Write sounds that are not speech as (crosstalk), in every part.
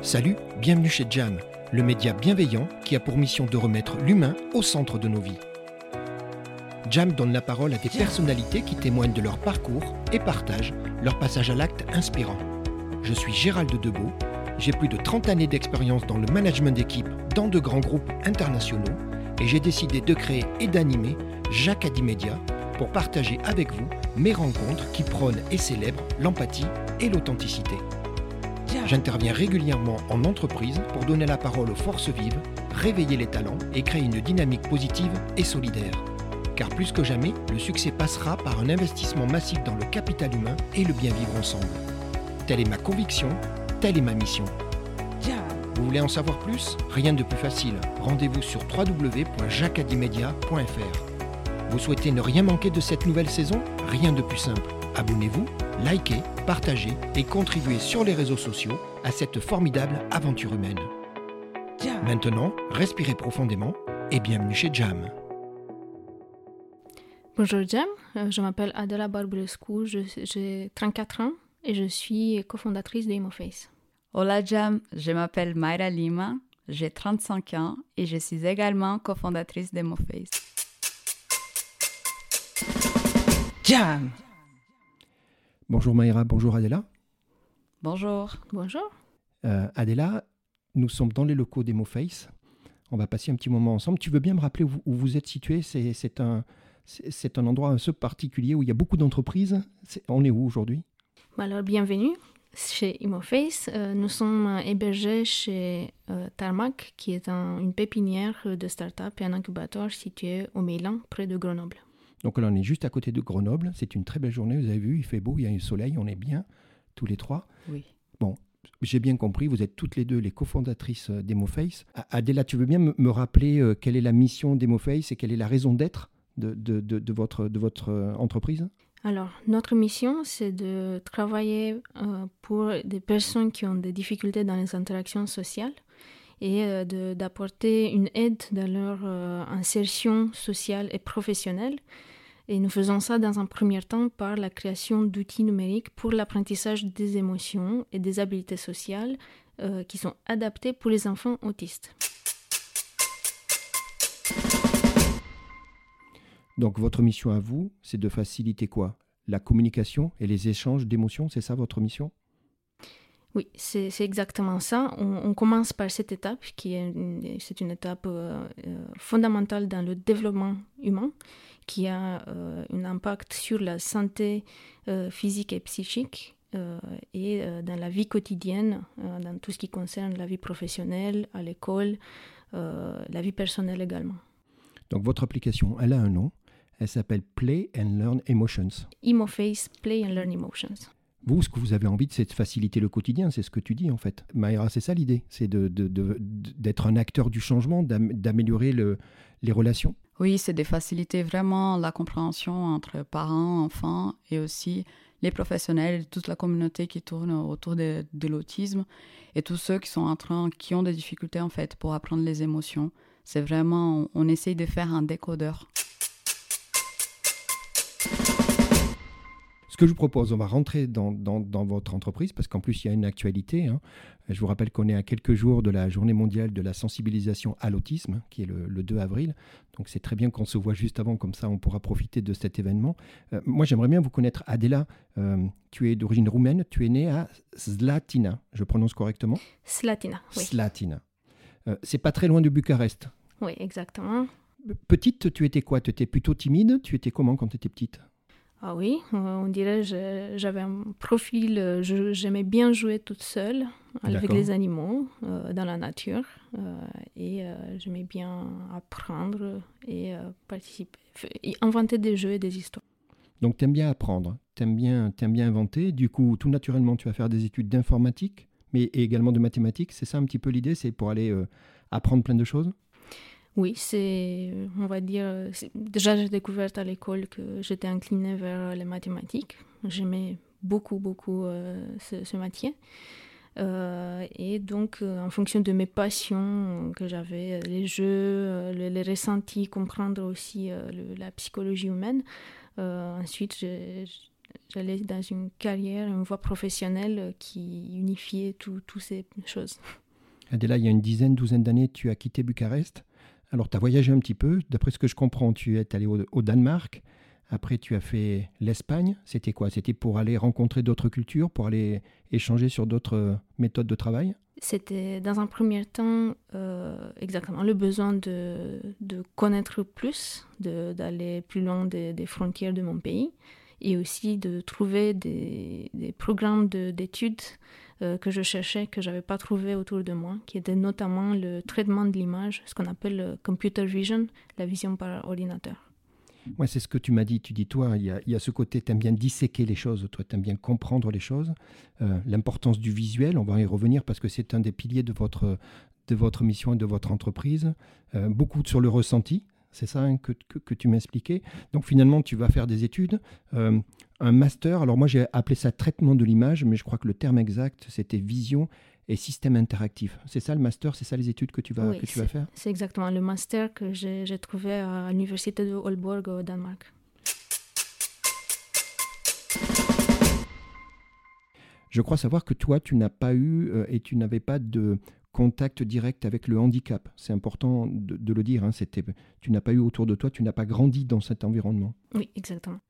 Salut, bienvenue chez Jam, le média bienveillant qui a pour mission de remettre l'humain au centre de nos vies. Jam donne la parole à des personnalités qui témoignent de leur parcours et partagent leur passage à l'acte inspirant. Je suis Gérald Debeau, j'ai plus de 30 années d'expérience dans le management d'équipe dans de grands groupes internationaux et j'ai décidé de créer et d'animer Jacques Média pour partager avec vous mes rencontres qui prônent et célèbrent l'empathie et l'authenticité. J'interviens régulièrement en entreprise pour donner la parole aux forces vives, réveiller les talents et créer une dynamique positive et solidaire. Car plus que jamais, le succès passera par un investissement massif dans le capital humain et le bien vivre ensemble. Telle est ma conviction, telle est ma mission. Vous voulez en savoir plus? Rien de plus facile. Rendez-vous sur www.jacadimedia.fr. Vous souhaitez ne rien manquer de cette nouvelle saison? Rien de plus simple. Abonnez-vous, likez, partagez et contribuez sur les réseaux sociaux à cette formidable aventure humaine. Maintenant, respirez profondément et bienvenue chez Jam. Bonjour Jam, euh, je m'appelle Adela Barbulescu, j'ai 34 ans et je suis cofondatrice d'Imoface. Hola Jam, je m'appelle Mayra Lima, j'ai 35 ans et je suis également cofondatrice d'Imoface. Jam Bonjour Mayra, bonjour Adela. Bonjour. Bonjour. Euh, Adela, nous sommes dans les locaux d'Emoface. On va passer un petit moment ensemble. Tu veux bien me rappeler où, vous êtes situé? C'est un, un endroit un peu particulier où il y a beaucoup d'entreprises. On est où aujourd'hui? Bah Alors, bienvenue chez Imoface. Euh, nous sommes hébergés chez euh, Tarmac, qui est une pépinière de start-up et un incubateur situé au Milan, près de Grenoble. Donc là, on est juste à côté de Grenoble. C'est une très belle journée, vous avez vu, il fait beau, il y a du soleil, on est bien, tous les trois. Oui. Bon, j'ai bien compris, vous êtes toutes les deux les cofondatrices euh, d'Emoface. Adela, tu veux bien me rappeler euh, quelle est la mission d'Emoface et quelle est la raison d'être de, de, de, votre, de votre euh, entreprise? Alors, notre mission, c'est de travailler pour des personnes qui ont des difficultés dans les interactions sociales et d'apporter une aide dans leur insertion sociale et professionnelle et nous faisons ça dans un premier temps par la création d'outils numériques pour l'apprentissage des émotions et des habiletés sociales euh, qui sont adaptés pour les enfants autistes. Donc votre mission à vous, c'est de faciliter quoi? La communication et les échanges d'émotions, c'est ça votre mission? Oui, c'est exactement ça. On, commence par cette étape qui est c'est une étape euh, euh, fondamentale dans le développement humain qui a euh, un impact sur la santé euh, physique et psychique et dans la vie quotidienne, dans tout ce qui concerne la vie professionnelle, à l'école, la vie personnelle également. Donc votre application, elle a un nom, elle s'appelle Play and Learn Emotions. Emoface Play and Learn Emotions. Vous, ce que vous avez envie, c'est de faciliter le quotidien, c'est ce que tu dis en fait. Maïra, c'est ça l'idée, c'est d'être de, un acteur du changement, d'améliorer les relations oui, c'est de faciliter vraiment la compréhension entre parents, enfants et aussi les professionnels, toute la communauté qui tourne autour de, l'autisme et tous ceux qui sont en train, qui ont des difficultés en fait pour apprendre les émotions. C'est vraiment, on, on essaye de faire un décodeur. Que je vous propose, on va rentrer dans, votre entreprise parce qu'en plus, il y a une actualité. Hein. Je vous rappelle qu'on est à quelques jours de la journée mondiale de la sensibilisation à l'autisme, qui est le, 2 avril. Donc c'est très bien qu'on se voit juste avant, comme ça on pourra profiter de cet événement. Euh, moi, j'aimerais bien vous connaître. Adela, euh, tu es d'origine roumaine, tu es née à Slatina, je prononce correctement? Slatina, oui. Slatina. Euh, c'est pas très loin de Bucarest. Oui, exactement. Petite, tu étais quoi? Tu étais plutôt timide? Tu étais comment quand tu étais petite? Ah oui, euh, on dirait j'avais un profil, euh, j'aimais bien jouer toute seule avec les animaux euh, dans la nature et j'aimais bien apprendre et participer, inventer des jeux et des histoires. Donc tu aimes bien apprendre, tu aimes bien, aimes bien inventer, du coup tout naturellement tu vas faire des études d'informatique mais également de mathématiques, c'est ça un petit peu l'idée, c'est pour aller apprendre plein de choses? Oui, c'est, on va dire, déjà j'ai découvert à l'école que j'étais inclinée vers les mathématiques. J'aimais beaucoup, beaucoup euh, ce, matière. Euh, et donc, euh, en fonction de mes passions que j'avais, les jeux, les, ressentis, comprendre aussi la psychologie humaine, ensuite j'allais dans une carrière, une voie professionnelle qui unifiait toutes ces choses. Adela, il y a une dizaine, douzaine d'années, tu as quitté Bucarest. Alors, tu as voyagé un petit peu. D'après ce que je comprends, tu es allé au, Danemark. Après, tu as fait l'Espagne. C'était quoi? C'était pour aller rencontrer d'autres cultures, pour aller échanger sur d'autres méthodes de travail? C'était dans un premier temps euh, exactement le besoin de, connaître plus, d'aller plus loin des, frontières de mon pays et aussi de trouver des, programmes d'études euh, que je cherchais, que j'avais pas trouvé autour de moi, qui était notamment le traitement de l'image, ce qu'on appelle le computer vision, la vision par ordinateur. Ouais, c'est ce que tu m'as dit. Tu dis, toi, il y a, y a, ce côté, tu aimes bien disséquer les choses, toi, tu aimes bien comprendre les choses. Euh, l'importance du visuel, on va y revenir parce que c'est un des piliers de votre, de votre mission et de votre entreprise. Euh, beaucoup sur le ressenti, c'est ça hein, que, que, tu m'expliquais. Donc finalement, tu vas faire des études, euh, un master. Alors moi, j'ai appelé ça traitement de l'image, mais je crois que le terme exact, c'était vision et système interactif. C'est ça le master, c'est ça les études que tu vas, que tu vas faire? C'est exactement le master que j'ai trouvé à l'université de Aalborg au Danemark. Je crois savoir que toi, tu n'as pas eu euh, et tu n'avais pas de contact direct avec le handicap. C'est important de, le dire. Hein, tu n'as pas eu autour de toi, tu n'as pas grandi dans cet environnement. Oui, exactement.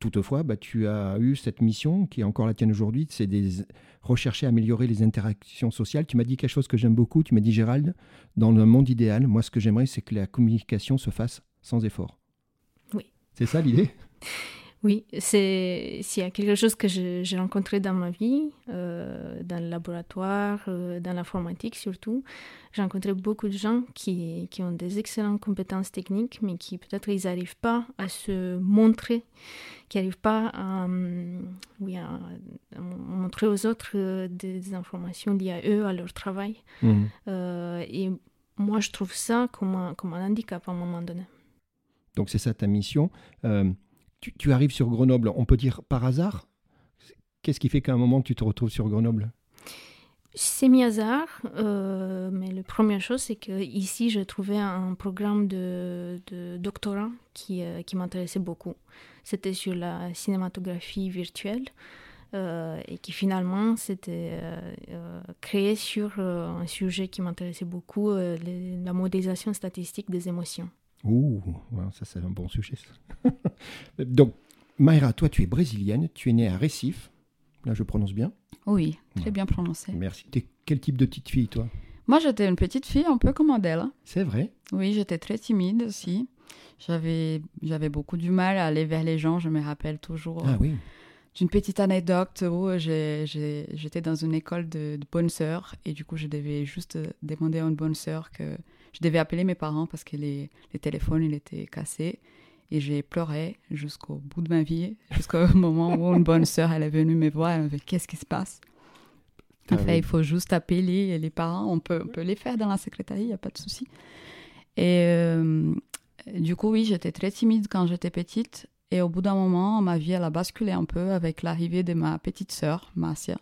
Toutefois, bah, tu as eu cette mission qui est encore la tienne aujourd'hui, c'est de rechercher à améliorer les interactions sociales. Tu m'as dit quelque chose que j'aime beaucoup. Tu m'as dit, Gérald, dans le monde idéal, moi, ce que j'aimerais, c'est que la communication se fasse sans effort. Oui. C'est ça l'idée? (laughs) Oui, c'est s'il y a quelque chose que j'ai rencontré dans ma vie, euh, dans le laboratoire, euh, dans l'informatique surtout, j'ai rencontré beaucoup de gens qui, qui, ont des excellentes compétences techniques, mais qui peut-être ils n'arrivent pas à se montrer, qui n'arrivent pas à, oui, à, montrer aux autres euh, des, informations liées à eux, à leur travail. Mmh. et moi, je trouve ça comme un, comme un handicap à un moment donné. Donc c'est ça ta mission tu, arrives sur Grenoble, on peut dire par hasard? Qu'est-ce qui fait qu'à un moment tu te retrouves sur Grenoble? C'est mi-hasard, euh, mais la première chose, c'est qu'ici, j'ai trouvé un programme de, doctorat qui, euh, qui m'intéressait beaucoup. C'était sur la cinématographie virtuelle euh, et qui finalement s'était créé sur un sujet qui m'intéressait beaucoup, la modélisation statistique des émotions. Ouh, ça c'est un bon sujet. (laughs) Donc, Mayra, toi tu es brésilienne, tu es née à Recife. Là, je prononce bien Oui, j'ai bien prononcé. Merci. T'es quel type de petite fille, toi? Moi, j'étais une petite fille un peu comme Adèle. C'est vrai? Oui, j'étais très timide aussi. J'avais, j'avais beaucoup du mal à aller vers les gens, je me rappelle toujours. Ah oui d'une petite anecdote où j'étais dans une école de, de bonnes sœurs et du coup je devais juste demander à une bonne sœur que je devais appeler mes parents parce que les, les téléphones ils étaient cassés et j'ai pleuré jusqu'au bout de ma vie jusqu'au (laughs) moment où une bonne sœur elle est venue me voir elle m'a dit qu'est-ce qui se passe? Ah enfin, il faut juste appeler les parents on peut, on peut les faire dans la secrétaire il n'y a pas de souci. Et euh, du coup oui j'étais très timide quand j'étais petite et au bout d'un moment, ma vie, elle a basculé un peu avec l'arrivée de ma petite sœur, Marcia.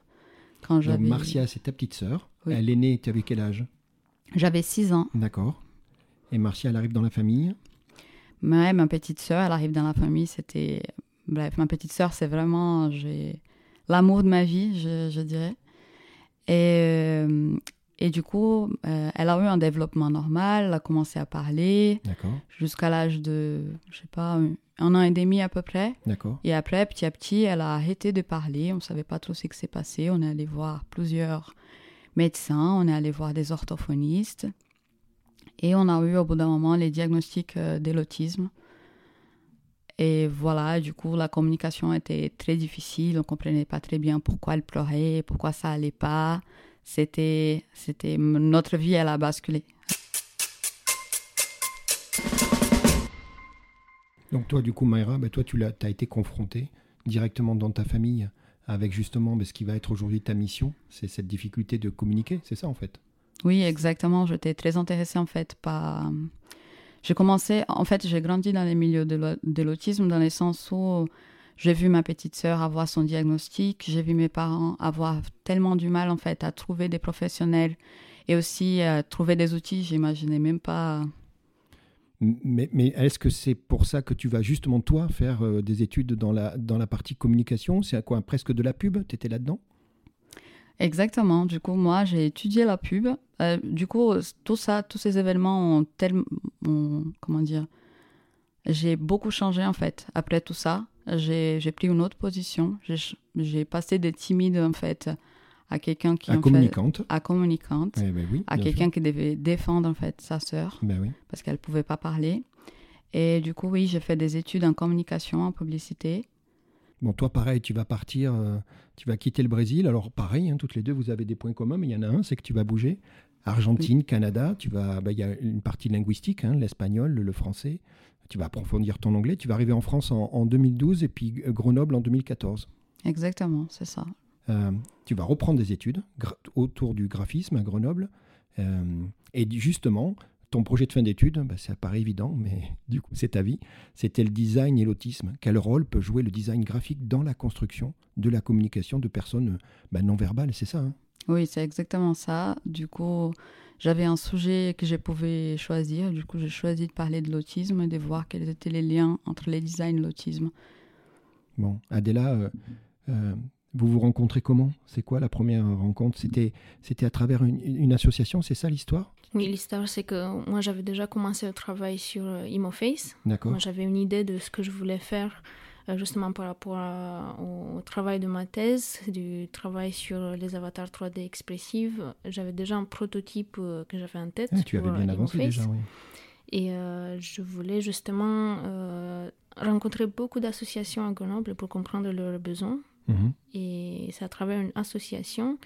Quand Donc, Marcia, c'est ta petite sœur. Elle est née, tu avais quel âge? J'avais 6 ans. D'accord. Et Marcia, elle arrive dans la famille? Ouais, ma petite sœur, elle arrive dans la famille. C'était. Bref, ma petite sœur, c'est vraiment l'amour de ma vie, je, dirais. Et, euh, et du coup, euh, elle a eu un développement normal, elle a commencé à parler jusqu'à l'âge de, je sais pas, un, an et demi à peu près. D'accord. Et après, petit à petit, elle a arrêté de parler. On ne savait pas trop ce qui s'est passé. On est allé voir plusieurs médecins, on est allé voir des orthophonistes. Et on a eu au bout d'un moment les diagnostics euh, de l'autisme. Et voilà, du coup, la communication était très difficile. On ne comprenait pas très bien pourquoi elle pleurait, pourquoi ça allait pas c'était, c'était notre vie, elle a basculé. Donc toi, du coup, Mayra, bah, toi, tu as, as été confrontée directement dans ta famille avec justement ce qui va être aujourd'hui ta mission, c'est cette difficulté de communiquer, c'est ça en fait? Oui, exactement. J'étais très intéressée en fait par... J'ai commencé, en fait, j'ai grandi dans les milieux de l'autisme dans le sens où j'ai vu ma petite sœur avoir son diagnostic, j'ai vu mes parents avoir tellement du mal en fait à trouver des professionnels et aussi à trouver des outils, j'imaginais même pas. Mais, est-ce que c'est pour ça que tu vas justement, toi, faire euh, des études dans la, dans la partie communication? C'est quoi Presque de la pub? Tu étais là-dedans? Exactement. Du coup, moi, j'ai étudié la pub. Euh, du coup, tout ça, tous ces événements ont tellement. Comment dire J'ai beaucoup changé, en fait. Après tout ça, j'ai pris une autre position. J'ai passé des timides, en fait, à quelqu'un qui à communicante, à communicante, eh ben oui, à quelqu'un qui devait défendre en fait sa sœur, ben oui. parce qu'elle pouvait pas parler. Et du coup, oui, j'ai fait des études en communication, en publicité. Bon, toi, pareil, tu vas partir, euh, tu vas quitter le Brésil. Alors, pareil, hein, toutes les deux, vous avez des points communs, mais il y en a un, c'est que tu vas bouger. Argentine, Canada, tu vas, bah, il y a une partie linguistique, hein, l'espagnol, le, français. Tu vas approfondir ton anglais. Tu vas arriver en France en, en 2012 et puis Grenoble en 2014. Exactement, c'est ça. Euh, tu vas reprendre des études autour du graphisme à Grenoble. Euh, et justement, ton projet de fin d'études, bah, ça paraît évident, mais (laughs) du coup, c'est ta vie. C'était le design et l'autisme. Quel rôle peut jouer le design graphique dans la construction de la communication de personnes bah, non verbales? C'est ça hein? Oui, c'est exactement ça. Du coup, j'avais un sujet que je pouvais choisir. Du coup, j'ai choisi de parler de l'autisme et de voir quels étaient les liens entre les designs et l'autisme. Bon, Adela, euh, vous vous rencontrez comment? C'est quoi la première rencontre? C'était c'était à travers une, association, c'est ça l'histoire? Oui, l'histoire c'est que moi j'avais déjà commencé le travail sur euh, ImoFace. D'accord. Moi j'avais une idée de ce que je voulais faire euh, justement par rapport au travail de ma thèse, du travail sur les avatars 3D expressifs. J'avais déjà un prototype euh, que j'avais en tête. Ah, tu avais bien avancé déjà, oui. Et je voulais justement rencontrer beaucoup d'associations à Grenoble pour comprendre leurs besoins Mhm. Et c'est à travers une association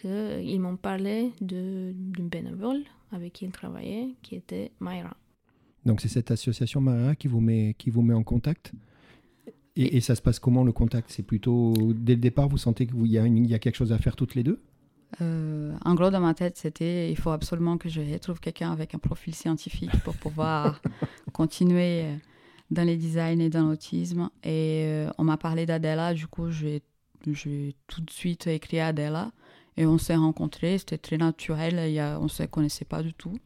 qu'ils m'ont parlé d'une bénévole avec qui ils travaillaient, qui était Mayra. Donc c'est cette association Mayra qui vous met, qui vous met en contact? Et, ça se passe comment le contact? C'est plutôt dès le départ, vous sentez qu'il y, y, a quelque chose à faire toutes les deux? Euh, en gros, dans ma tête, c'était il faut absolument que je retrouve quelqu'un avec un profil scientifique pour pouvoir (laughs) continuer dans les designs et dans l'autisme. Et euh, on m'a parlé d'Adela, du coup, j'ai tout de suite écrit à Adela. Et on s'est rencontrés, c'était très naturel, on ne se connaissait pas du tout.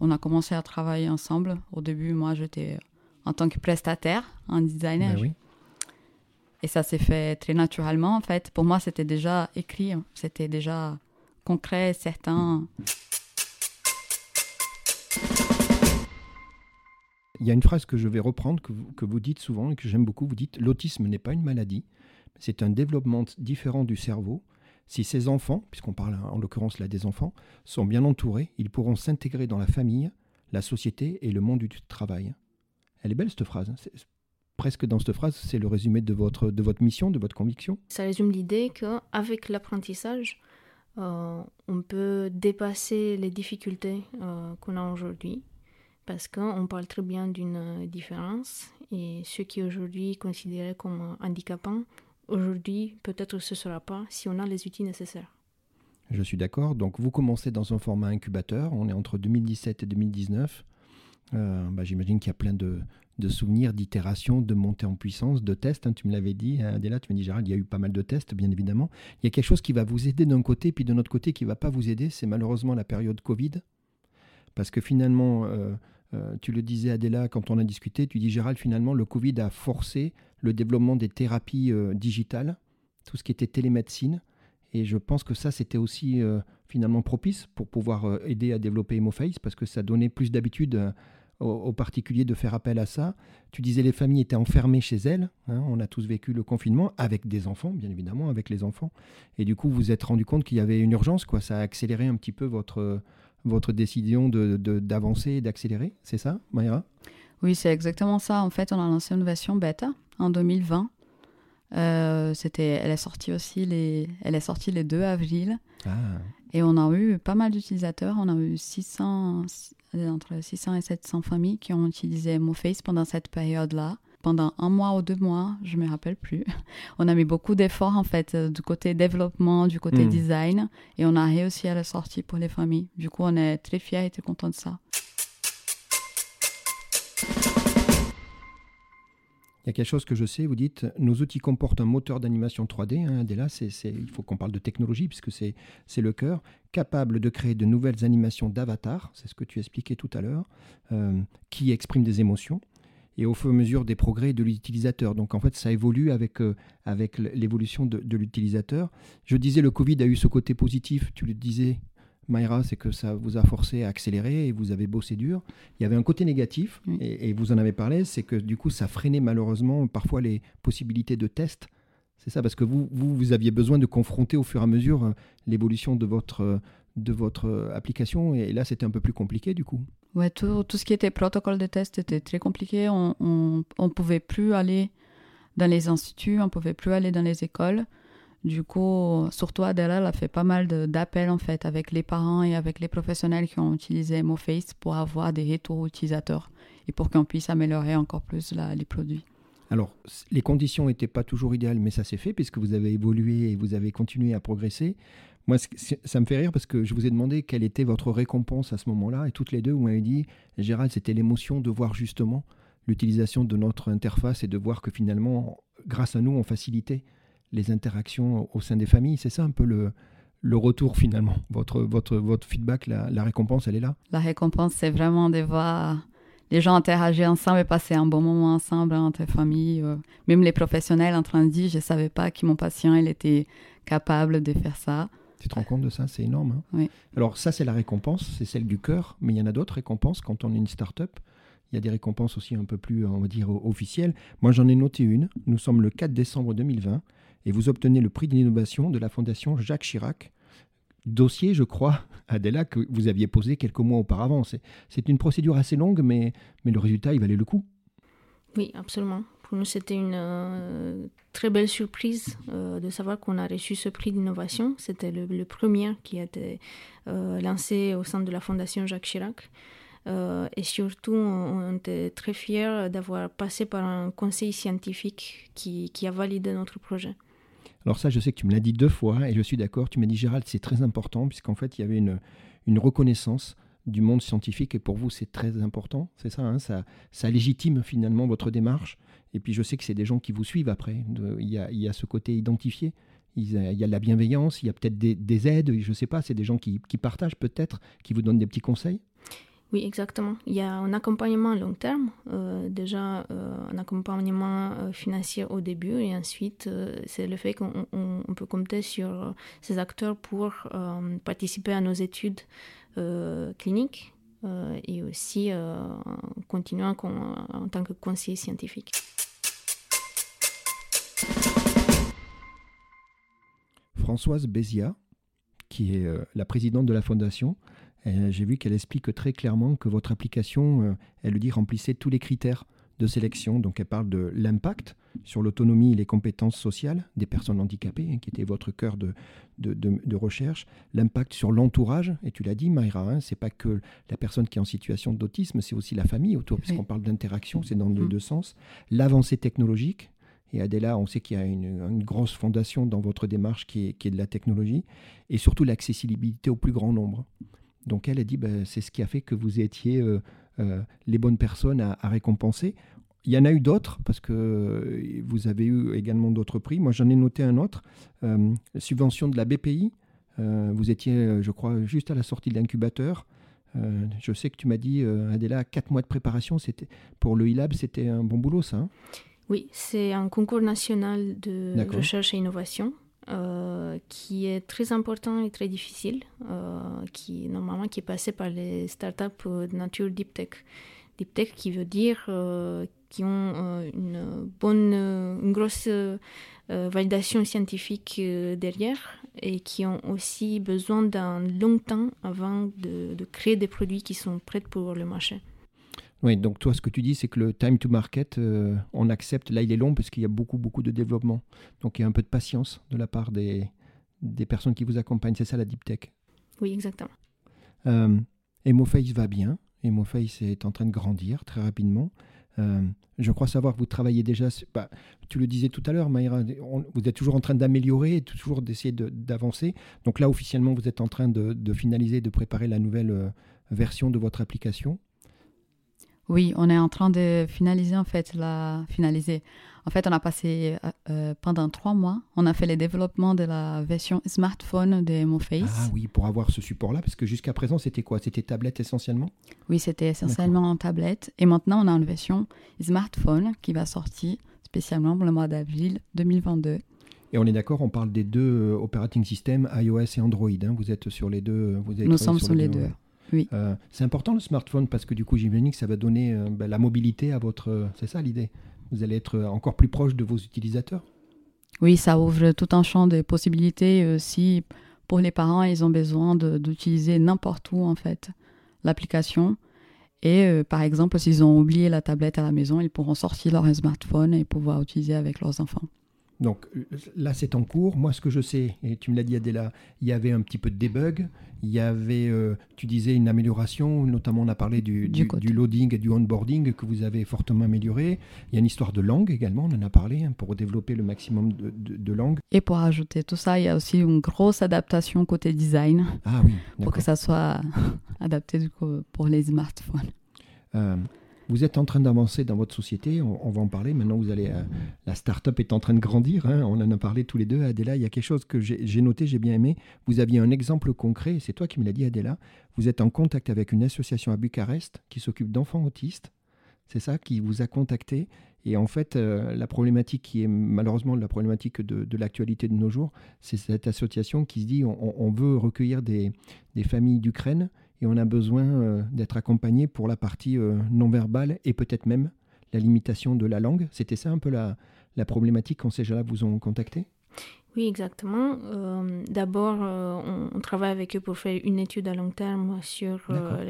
On a commencé à travailler ensemble. Au début, moi, j'étais en tant que prestataire, un designer. Ben oui. Et ça s'est fait très naturellement, en fait. Pour moi, c'était déjà écrit, c'était déjà concret, certain. Il y a une phrase que je vais reprendre, que vous, que vous dites souvent et que j'aime beaucoup. Vous dites L'autisme n'est pas une maladie, c'est un développement différent du cerveau. Si ces enfants, puisqu'on parle en l'occurrence là des enfants, sont bien entourés, ils pourront s'intégrer dans la famille, la société et le monde du travail. Elle est belle cette phrase. Hein. presque dans cette phrase, c'est le résumé de votre, de votre mission, de votre conviction. Ça résume l'idée qu'avec l'apprentissage, euh, on peut dépasser les difficultés euh, qu'on a aujourd'hui parce qu'on parle très bien d'une euh, différence et ce qui est aujourd'hui considéré comme handicapant, aujourd'hui peut-être ce ne sera pas si on a les outils nécessaires. Je suis d'accord. Donc vous commencez dans un format incubateur, on est entre 2017 et 2019. Euh, bah, j'imagine qu'il y a plein de, souvenirs, d'itérations, de montées en puissance, de tests. Hein, tu me l'avais dit, hein, Adéla, tu m'as dit Gérald, il y a eu pas mal de tests, bien évidemment. Il y a quelque chose qui va vous aider d'un côté, puis de notre côté qui ne va pas vous aider, c'est malheureusement la période Covid. Parce que finalement, euh, tu le disais, Adéla, quand on a discuté, tu dis, Gérald, finalement, le Covid a forcé le développement des thérapies euh, digitales, tout ce qui était télémédecine. Et je pense que ça, c'était aussi euh, finalement propice pour pouvoir aider à développer Hemoface, parce que ça donnait plus d'habitude aux, particuliers de faire appel à ça. Tu disais, les familles étaient enfermées chez elles. Hein, on a tous vécu le confinement avec des enfants, bien évidemment, avec les enfants. Et du coup, vous vous êtes rendu compte qu'il y avait une urgence, quoi. Ça a accéléré un petit peu votre votre décision d'avancer de, et d'accélérer, c'est ça, Mayra Oui, c'est exactement ça. En fait, on a lancé une version bêta en 2020. Euh, c'était, elle est sortie aussi les, elle est sortie les 2 avril. Ah. Et on a eu pas mal d'utilisateurs. On a eu 600, entre 600 et 700 familles qui ont utilisé MoFace pendant cette période-là pendant un mois ou deux mois, je me rappelle plus. (laughs) On a mis beaucoup d'efforts en fait euh, du côté développement, du côté hmm. design, et on a réussi à la sortir pour les familles. Du coup, on est très fiers et très contents de ça. Il y a quelque chose que je sais, vous dites, nos outils comportent un moteur d'animation 3D, hein, Adela, c'est, il faut qu'on parle de technologie puisque c'est, c'est le cœur, capable de créer de nouvelles animations d'avatar, c'est ce que tu expliquais tout à l'heure, euh, qui expriment des émotions, et au fur et à mesure des progrès de l'utilisateur. Donc en fait, ça évolue avec, euh, avec l'évolution de, de l'utilisateur. Je disais, le Covid a eu ce côté positif, tu le disais Mayra, c'est que ça vous a forcé à accélérer et vous avez bossé dur. Il y avait un côté négatif, et, vous en avez parlé, c'est que du coup, ça freinait malheureusement parfois les possibilités de test. C'est ça, parce que vous, vous, vous, aviez besoin de confronter au fur et à mesure euh, l'évolution de votre, euh, de votre application, et là, c'était un peu plus compliqué du coup. Ouais, tout, tout, ce qui était protocole de test était très compliqué. On ne pouvait plus aller dans les instituts, on ne pouvait plus aller dans les écoles. Du coup, surtout Adela, a fait pas mal d'appels en fait avec les parents et avec les professionnels qui ont utilisé MoFace pour avoir des retours utilisateurs et pour qu'on puisse améliorer encore plus les produits. Alors, les conditions n'étaient pas toujours idéales, mais ça s'est fait puisque vous avez évolué et vous avez continué à progresser. Moi, ça me fait rire parce que je vous ai demandé quelle était votre récompense à ce moment-là et toutes les deux, vous m'avez dit, Gérald, c'était l'émotion de voir justement l'utilisation de notre interface et de voir que finalement, grâce à nous, on facilitait les interactions au sein des familles. C'est ça un peu le, retour finalement. Votre, votre, votre feedback, la, récompense, elle est là La récompense, c'est vraiment de voir les gens interagir ensemble et passer un bon moment ensemble entre familles. Euh, même les professionnels en train de dire, je ne savais pas que mon patient il était capable de faire ça. Tu te rends compte de ça C'est énorme. Hein oui. Alors ça, c'est la récompense, c'est celle du cœur, mais il y en a d'autres récompenses quand on est une start-up. Il y a des récompenses aussi un peu plus, on va dire, officielles. Moi, j'en ai noté une. Nous sommes le 4 décembre 2020 et vous obtenez le prix d'innovation de la Fondation Jacques Chirac. Dossier, je crois, (laughs) Adela, que vous aviez posé quelques mois auparavant. C'est une procédure assez longue, mais, mais le résultat, il valait le coup. Oui, absolument. C'était une euh, très belle surprise euh, de savoir qu'on a reçu ce prix d'innovation. C'était le, premier qui a été euh, lancé au sein de la Fondation Jacques Chirac. et surtout, on, était très fiers d'avoir passé par un conseil scientifique qui, a validé notre projet. Alors ça, je sais que tu me l'as dit deux fois et je suis d'accord. Tu m'as dit, Gérald, c'est très important puisqu'en fait, il y avait une, reconnaissance du monde scientifique et pour vous, c'est très important. C'est ça, hein, ça, ça légitime finalement votre démarche. Et puis je sais que c'est des gens qui vous suivent après. Il y a, ce côté identifié. Il y, a, il y a de la bienveillance, il y a peut-être des, des, aides, je ne sais pas, c'est des gens qui, partagent peut-être, qui vous donnent des petits conseils oui, exactement. Il y a un accompagnement à long terme, euh, déjà euh, un accompagnement euh, financier au début et ensuite c'est le fait qu'on peut compter sur ces acteurs pour participer à nos études cliniques et aussi continuer en, en tant que conseiller scientifique. Françoise Bézia, qui est la présidente de la fondation, j'ai vu qu'elle explique très clairement que votre application, euh, elle dit, remplissait tous les critères de sélection. Donc elle parle de l'impact sur l'autonomie et les compétences sociales des personnes handicapées, hein, qui était votre cœur de, de, recherche, l'impact sur l'entourage, et tu l'as dit Mayra, hein, c'est pas que la personne qui est en situation d'autisme, c'est aussi la famille autour, puisqu'on parle d'interaction, c'est dans les mm. deux sens, l'avancée technologique, et Adela, on sait qu'il y a une, grosse fondation dans votre démarche qui est, de la technologie, et surtout l'accessibilité au plus grand nombre. Donc elle a dit, ben, c'est ce qui a fait que vous étiez euh, euh, les bonnes personnes à, récompenser. Il y en a eu d'autres, parce que euh, vous avez eu également d'autres prix. Moi, j'en ai noté un autre, subvention de la BPI. vous étiez, je crois, juste à la sortie de l'incubateur. je sais que tu m'as dit, Adela, quatre mois de préparation, c'était pour le e-lab, c'était un bon boulot, ça hein? Oui, c'est un concours national de recherche et innovation euh, qui est très important et très difficile, euh, qui normalement qui est passé par les startups de nature deep tech. Deep tech qui veut dire euh, qui ont une bonne, une grosse validation scientifique derrière et qui ont aussi besoin d'un long temps avant de, de créer des produits qui sont prêts pour le marché. Oui, donc toi, ce que tu dis, c'est que le time to market, euh, on accepte. Là, il est long parce qu'il y a beaucoup, beaucoup de développement. Donc, il y a un peu de patience de la part des, des personnes qui vous accompagnent. C'est ça la deep tech. Oui, exactement. Euh, Emoface va bien. Emoface est en train de grandir très rapidement. Euh, je crois savoir que vous travaillez déjà. Bah, tu le disais tout à l'heure, Maïra, vous êtes toujours en train d'améliorer, toujours d'essayer d'avancer. Donc là, officiellement, vous êtes en train de, de finaliser, de préparer la nouvelle version de votre application. Oui, on est en train de finaliser en fait la finaliser. En fait, on a passé euh, euh, pendant trois mois, on a fait le développement de la version smartphone de MoFace. Ah oui, pour avoir ce support-là, parce que jusqu'à présent, c'était quoi? C'était tablette essentiellement? Oui, c'était essentiellement en tablette. Et maintenant, on a une version smartphone qui va sortir spécialement pour le mois d'avril 2022. Et on est d'accord, on parle des deux euh, operating systems, iOS et Android. Hein. Vous êtes sur les deux. Vous Nous sommes sur, les deux. Oui. c'est important le smartphone parce que du coup, j'imagine que ça va donner ben, la mobilité à votre. C'est ça l'idée? Vous allez être encore plus proche de vos utilisateurs? Oui, ça ouvre tout un champ de possibilités. Euh, si pour les parents, ils ont besoin d'utiliser n'importe où en fait l'application. Et euh, par exemple, s'ils ont oublié la tablette à la maison, ils pourront sortir leur smartphone et pouvoir utiliser avec leurs enfants. Donc euh, là, c'est en cours. Moi, ce que je sais, et tu me l'as dit Adela, il y avait un petit peu de debug, il y avait, euh, tu disais, une amélioration, notamment on a parlé du, du, loading et du onboarding que vous avez fortement amélioré. Il y a une histoire de langue également, on en a parlé, hein, pour développer le maximum de, de, langues. Et pour ajouter tout ça, il y a aussi une grosse adaptation côté design. Ah oui. Pour que ça soit (laughs) adapté du coup, pour les smartphones. Euh, vous êtes en train d'avancer dans votre société, on, va en parler. Maintenant, vous allez, euh, la start-up est en train de grandir. Hein. on en a parlé tous les deux. Adéla, il y a quelque chose que j'ai noté, j'ai bien aimé. Vous aviez un exemple concret, c'est toi qui me l'as dit, Adéla. Vous êtes en contact avec une association à Bucarest qui s'occupe d'enfants autistes. C'est ça qui vous a contacté. Et en fait, euh, la problématique qui est malheureusement la problématique de, l'actualité de nos jours, c'est cette association qui se dit on, veut recueillir des familles d'Ukraine et on a besoin euh, d'être accompagné pour la partie euh, non verbale et peut-être même la limitation de la langue. C'était ça un peu la, la problématique quand ces gens-là vous ont contacté? Oui, exactement. Euh, d'abord, on, travaille avec eux pour faire une étude à long terme sur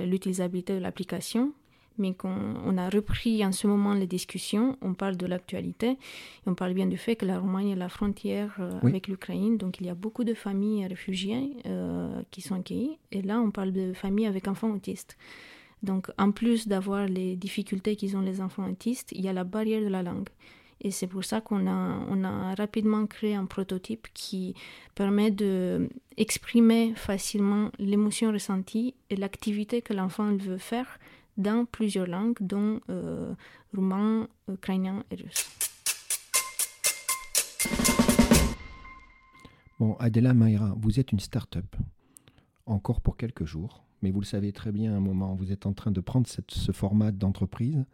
l'utilisabilité de l'application mais qu'on on a repris en ce moment les discussions, on parle de l'actualité, et on parle bien du fait que la Roumanie est la frontière euh, avec l'Ukraine, donc il y a beaucoup de familles réfugiées euh, qui sont accueillies, et là on parle de familles avec enfants autistes. Donc en plus d'avoir les difficultés qu'ils ont les enfants autistes, il y a la barrière de la langue. Et c'est pour ça qu'on a, on a rapidement créé un prototype qui permet d'exprimer facilement l'émotion ressentie et l'activité que l'enfant veut faire dans plusieurs langues, dont euh, roumain, ukrainien et russe. Bon, Adela Maïra, vous êtes une start-up, encore pour quelques jours, mais vous le savez très bien à un moment, vous êtes en train de prendre ce format d'entreprise.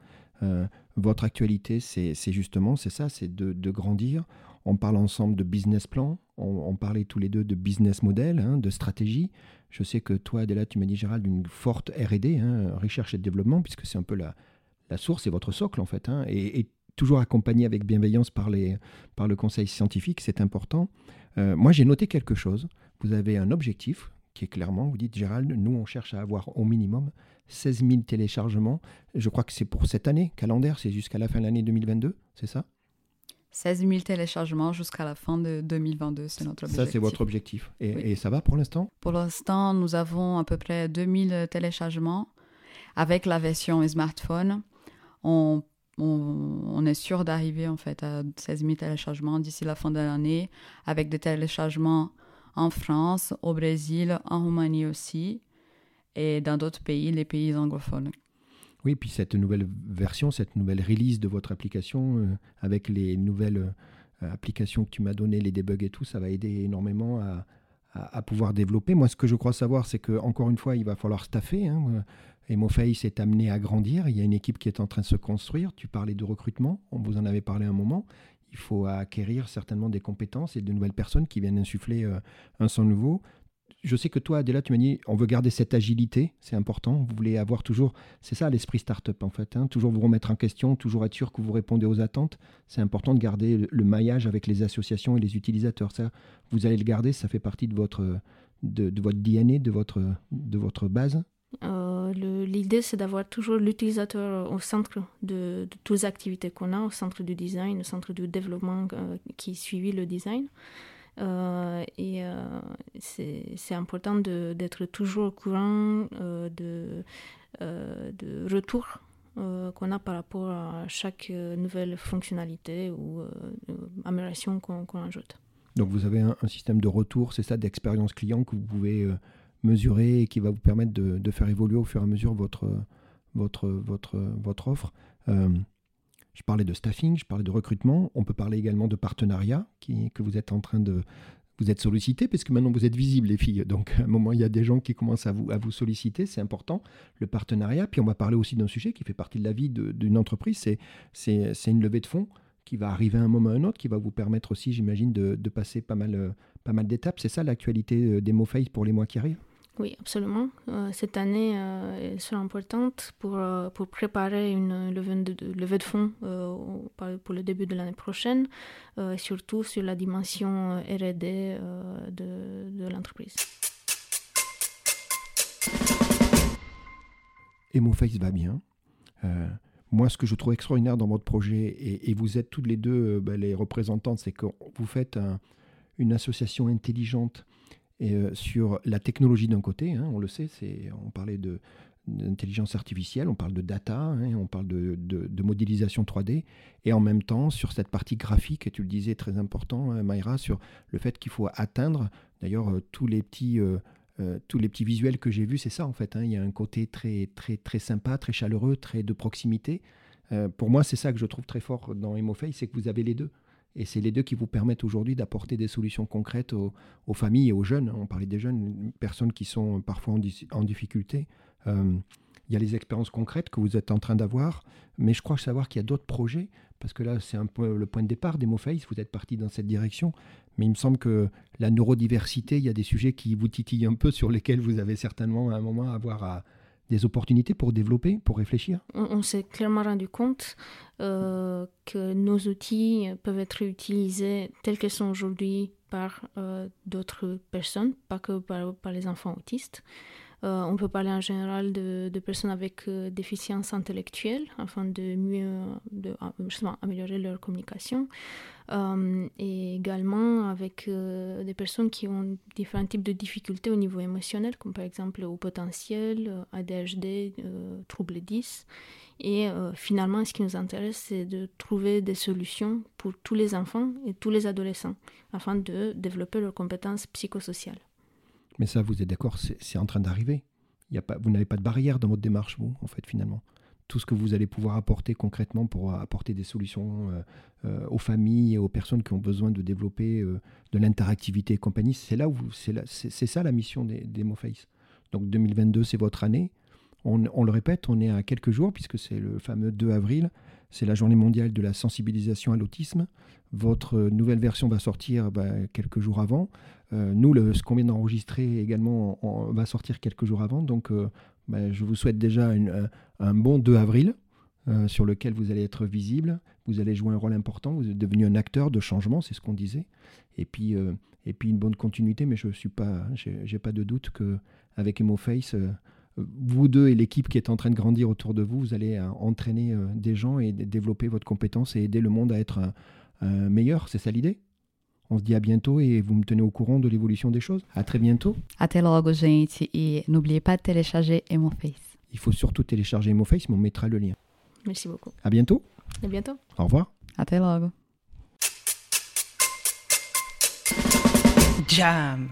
Euh, votre actualité, c'est justement, c'est ça, c'est de, grandir. On parle ensemble de business plan, on, parlait tous les deux de business model, hein, de stratégie. Je sais que toi, Adela, tu m'as dit, Gérald, d'une forte RD, hein, recherche et développement, puisque c'est un peu la, la source et votre socle, en fait. Hein, et, toujours accompagné avec bienveillance par le conseil scientifique, c'est important. Euh, moi, j'ai noté quelque chose. Vous avez un objectif qui est clairement, vous dites, Gérald, nous, on cherche à avoir au minimum 16 000 téléchargements. Je crois que c'est pour cette année, calendaire, c'est jusqu'à la fin de l'année 2022, c'est ça? 16 000 téléchargements jusqu'à la fin de 2022, c'est notre objectif. Ça, c'est votre objectif. Et, ça va pour l'instant? Pour l'instant, nous avons à peu près 2000 téléchargements. Avec la version smartphone, on, on, est sûr d'arriver en fait à 16 000 téléchargements d'ici la fin de l'année, avec des téléchargements en France, au Brésil, en Roumanie aussi, et dans d'autres pays, les pays anglophones. Oui, puis cette nouvelle version, cette nouvelle release de votre application, euh, avec les nouvelles euh, applications que tu m'as données, les debugs et tout, ça va aider énormément à, pouvoir développer. Moi, ce que je crois savoir, c'est que encore une fois, il va falloir staffer. Hein. Face est amené à grandir. Il y a une équipe qui est en train de se construire. Tu parlais de recrutement, on vous en avait parlé un moment. Il faut acquérir certainement des compétences et de nouvelles personnes qui viennent insuffler euh, un sang nouveau je sais que toi, Adela, tu m'as dit, on veut garder cette agilité, c'est important. Vous voulez avoir toujours, c'est ça l'esprit startup en fait, hein. toujours vous remettre en question, toujours être sûr que vous répondez aux attentes. C'est important de garder le, maillage avec les associations et les utilisateurs. Ça, vous allez le garder, ça fait partie de votre, de, votre DNA, de votre, de votre base. Euh, l'idée, c'est d'avoir toujours l'utilisateur au centre de, toutes les activités qu'on a, au centre du design, au centre du développement euh, qui suit le design. Euh, et euh, c'est important d'être toujours au courant euh, de, de retour qu'on a par rapport à chaque nouvelle fonctionnalité ou amélioration qu'on ajoute. Donc vous avez un, système de retour, c'est ça, d'expérience client que vous pouvez mesurer et qui va vous permettre de, faire évoluer au fur et à mesure votre, votre, votre, votre offre. Je parlais de staffing, je parlais de recrutement. On peut parler également de partenariat qui, que vous êtes en train de, vous êtes sollicité parce maintenant vous êtes visibles les filles. Donc à un moment il y a des gens qui commencent à vous, solliciter, c'est important, le partenariat. Puis on va parler aussi d'un sujet qui fait partie de la vie d'une entreprise, c'est, une levée de fonds qui va arriver à un moment ou à un autre, qui va vous permettre aussi, j'imagine, de, passer pas mal, pas d'étapes. C'est ça l'actualité euh, des MoFace pour les mois qui arrivent? Oui, absolument. Euh, cette année euh, sera importante pour, euh, pour préparer une levée de, levée de fonds pour le début de l'année prochaine, surtout sur la dimension RD de, de l'entreprise. Emoface va bien. moi, ce que je trouve extraordinaire dans votre projet, et, vous êtes toutes les deux ben, les représentantes, c'est que vous faites une association intelligente et, euh, sur la technologie d'un côté, hein, on le sait, on parlait d'intelligence artificielle, on parle de data, hein, on parle de, modélisation 3D, et en même temps sur cette partie graphique, et tu le disais très important, hein, Mayra, sur le fait qu'il faut atteindre, d'ailleurs euh, tous les petits... Tous les petits visuels que j'ai vus, c'est ça en fait. il y a un côté très, très, très sympa, très chaleureux, très de proximité. pour moi, c'est ça que je trouve très fort dans Emoface, c'est que vous avez les deux. Et c'est les deux qui vous permettent aujourd'hui d'apporter des solutions concrètes aux, familles et aux jeunes. On parlait des jeunes, personnes qui sont parfois en, difficulté. Euh, il y a les expériences concrètes que vous êtes en train d'avoir, mais je crois savoir qu'il y a d'autres projets, parce que là, c'est un peu le point de départ des MoFace, vous êtes parti dans cette direction, mais il me semble que la neurodiversité, il y a des sujets qui vous titillent un peu, sur lesquels vous avez certainement à un moment à avoir à, des opportunités pour développer, pour réfléchir On, s'est clairement rendu compte euh, que nos outils peuvent être utilisés tels qu'ils sont aujourd'hui par euh, d'autres personnes, pas que par, les enfants autistes. Euh, on peut parler en général de, personnes avec déficience intellectuelle afin de mieux de, améliorer leur communication. Euh, et également avec euh, des personnes qui ont différents types de difficultés au niveau émotionnel, comme par exemple au potentiel, euh, ADHD, troubles 10. Et finalement, ce qui nous intéresse, c'est de trouver des solutions pour tous les enfants et tous les adolescents, afin de développer leurs compétences psychosociales. Mais ça, vous êtes d'accord, c'est en train d'arriver. Vous n'avez pas de barrière dans votre démarche, vous, en fait, finalement tout ce que vous allez pouvoir apporter concrètement pour apporter des solutions euh, euh, aux familles et aux personnes qui ont besoin de développer euh, de l'interactivité et compagnie. C'est là où c'est ça la mission des, des MoFace. Donc 2022, c'est votre année. On, le répète, on est à quelques jours puisque c'est le fameux 2 avril. C'est la journée mondiale de la sensibilisation à l'autisme. Votre nouvelle version va sortir bah, quelques jours avant. nous, le, ce qu'on vient d'enregistrer également va sortir quelques jours avant. Donc, bah, je vous souhaite déjà un, bon 2 avril euh, sur lequel vous allez être visible. Vous allez jouer un rôle important. Vous êtes devenu un acteur de changement, c'est ce qu'on disait. Et puis, euh, et puis une bonne continuité, mais je suis pas, pas de doute que avec EmoFace, euh, vous deux et l'équipe qui est en train de grandir autour de vous, vous allez entraîner des gens et développer votre compétence et aider le monde à être meilleur. C'est ça l'idée? On se dit à bientôt et vous me tenez au courant de l'évolution des choses. À très bientôt. Até logo, gente. Et n'oubliez pas de télécharger EmoFace. Il faut surtout télécharger EmoFace, mais on mettra le lien. Merci beaucoup. À bientôt. À bientôt. Au revoir. Até logo. Jam.